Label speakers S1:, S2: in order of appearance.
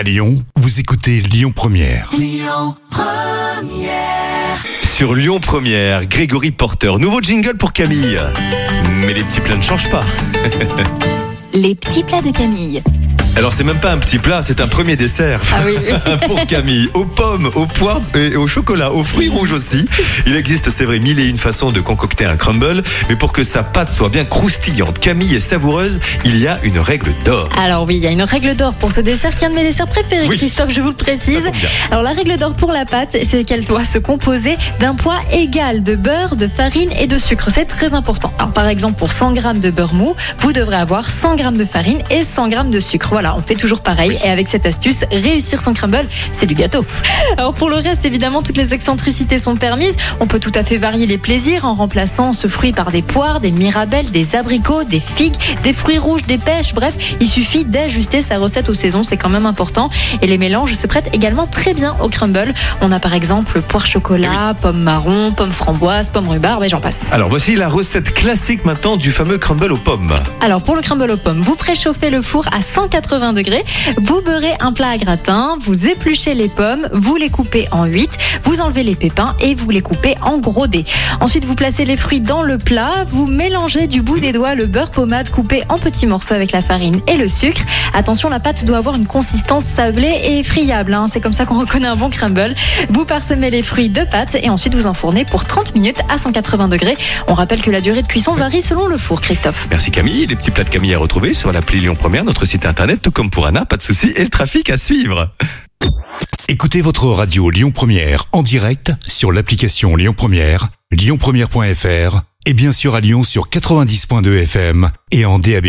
S1: À Lyon, vous écoutez Lyon Première.
S2: Sur Lyon Première, Grégory Porter. Nouveau jingle pour Camille. Mais les petits plats ne changent pas.
S3: Les petits plats de Camille.
S2: Alors c'est même pas un petit plat, c'est un premier dessert.
S3: Ah oui.
S2: pour Camille, aux pommes, aux poires et au chocolat, aux fruits rouges aussi. Il existe, c'est vrai, mille et une façons de concocter un crumble, mais pour que sa pâte soit bien croustillante, Camille et savoureuse, il y a une règle d'or.
S3: Alors oui, il y a une règle d'or pour ce dessert qui est un de mes desserts préférés,
S2: Oui.
S3: Christophe, je vous le précise. Alors la règle d'or pour la pâte, c'est qu'elle doit se composer d'un poids égal de beurre, de farine et de sucre. C'est très important. Alors par exemple, pour 100 g de beurre mou, vous devrez avoir 100 g de farine et 100 g de sucre. Voilà, on fait toujours pareil. Et avec cette astuce, réussir son crumble, c'est du gâteau. Alors pour le reste, évidemment, toutes les excentricités sont permises. On peut tout à fait varier les plaisirs en remplaçant ce fruit par des poires, des mirabelles, des abricots, des figues, des fruits rouges, des pêches. Bref, il suffit d'ajuster sa recette aux saisons, c'est quand même important. Et les mélanges se prêtent également très bien au crumble. On a par exemple poire chocolat, pomme marron, pomme framboise, pomme rhubarbe et j'en passe.
S2: Alors voici la recette classique maintenant du fameux crumble aux pommes.
S3: Alors pour le crumble aux pommes, vous préchauffez le four à 180 degrés, vous beurrez un plat à gratin, vous épluchez les pommes, vous les coupez en 8, vous enlevez les pépins et vous les coupez en gros dés. Ensuite, vous placez les fruits dans le plat, vous mélangez du bout des doigts le beurre pommade coupé en petits morceaux avec la farine et le sucre. Attention, la pâte doit avoir une consistance sablée et friable, hein. c'est comme ça qu'on reconnaît un bon crumble. Vous parsemez les fruits de pâte et ensuite vous enfournez pour 30 minutes à 180 degrés. On rappelle que la durée de cuisson varie selon le four, Christophe.
S2: Merci Camille, les petits plats de Camille à retrouver sur l'appli Lyon Première, notre site internet, tout comme pour Anna, pas de souci, et le trafic à suivre.
S1: Écoutez votre radio Lyon Première en direct sur l'application Lyon Première, lyonpremière.fr et bien sûr à Lyon sur 90.2 FM et en DAB+.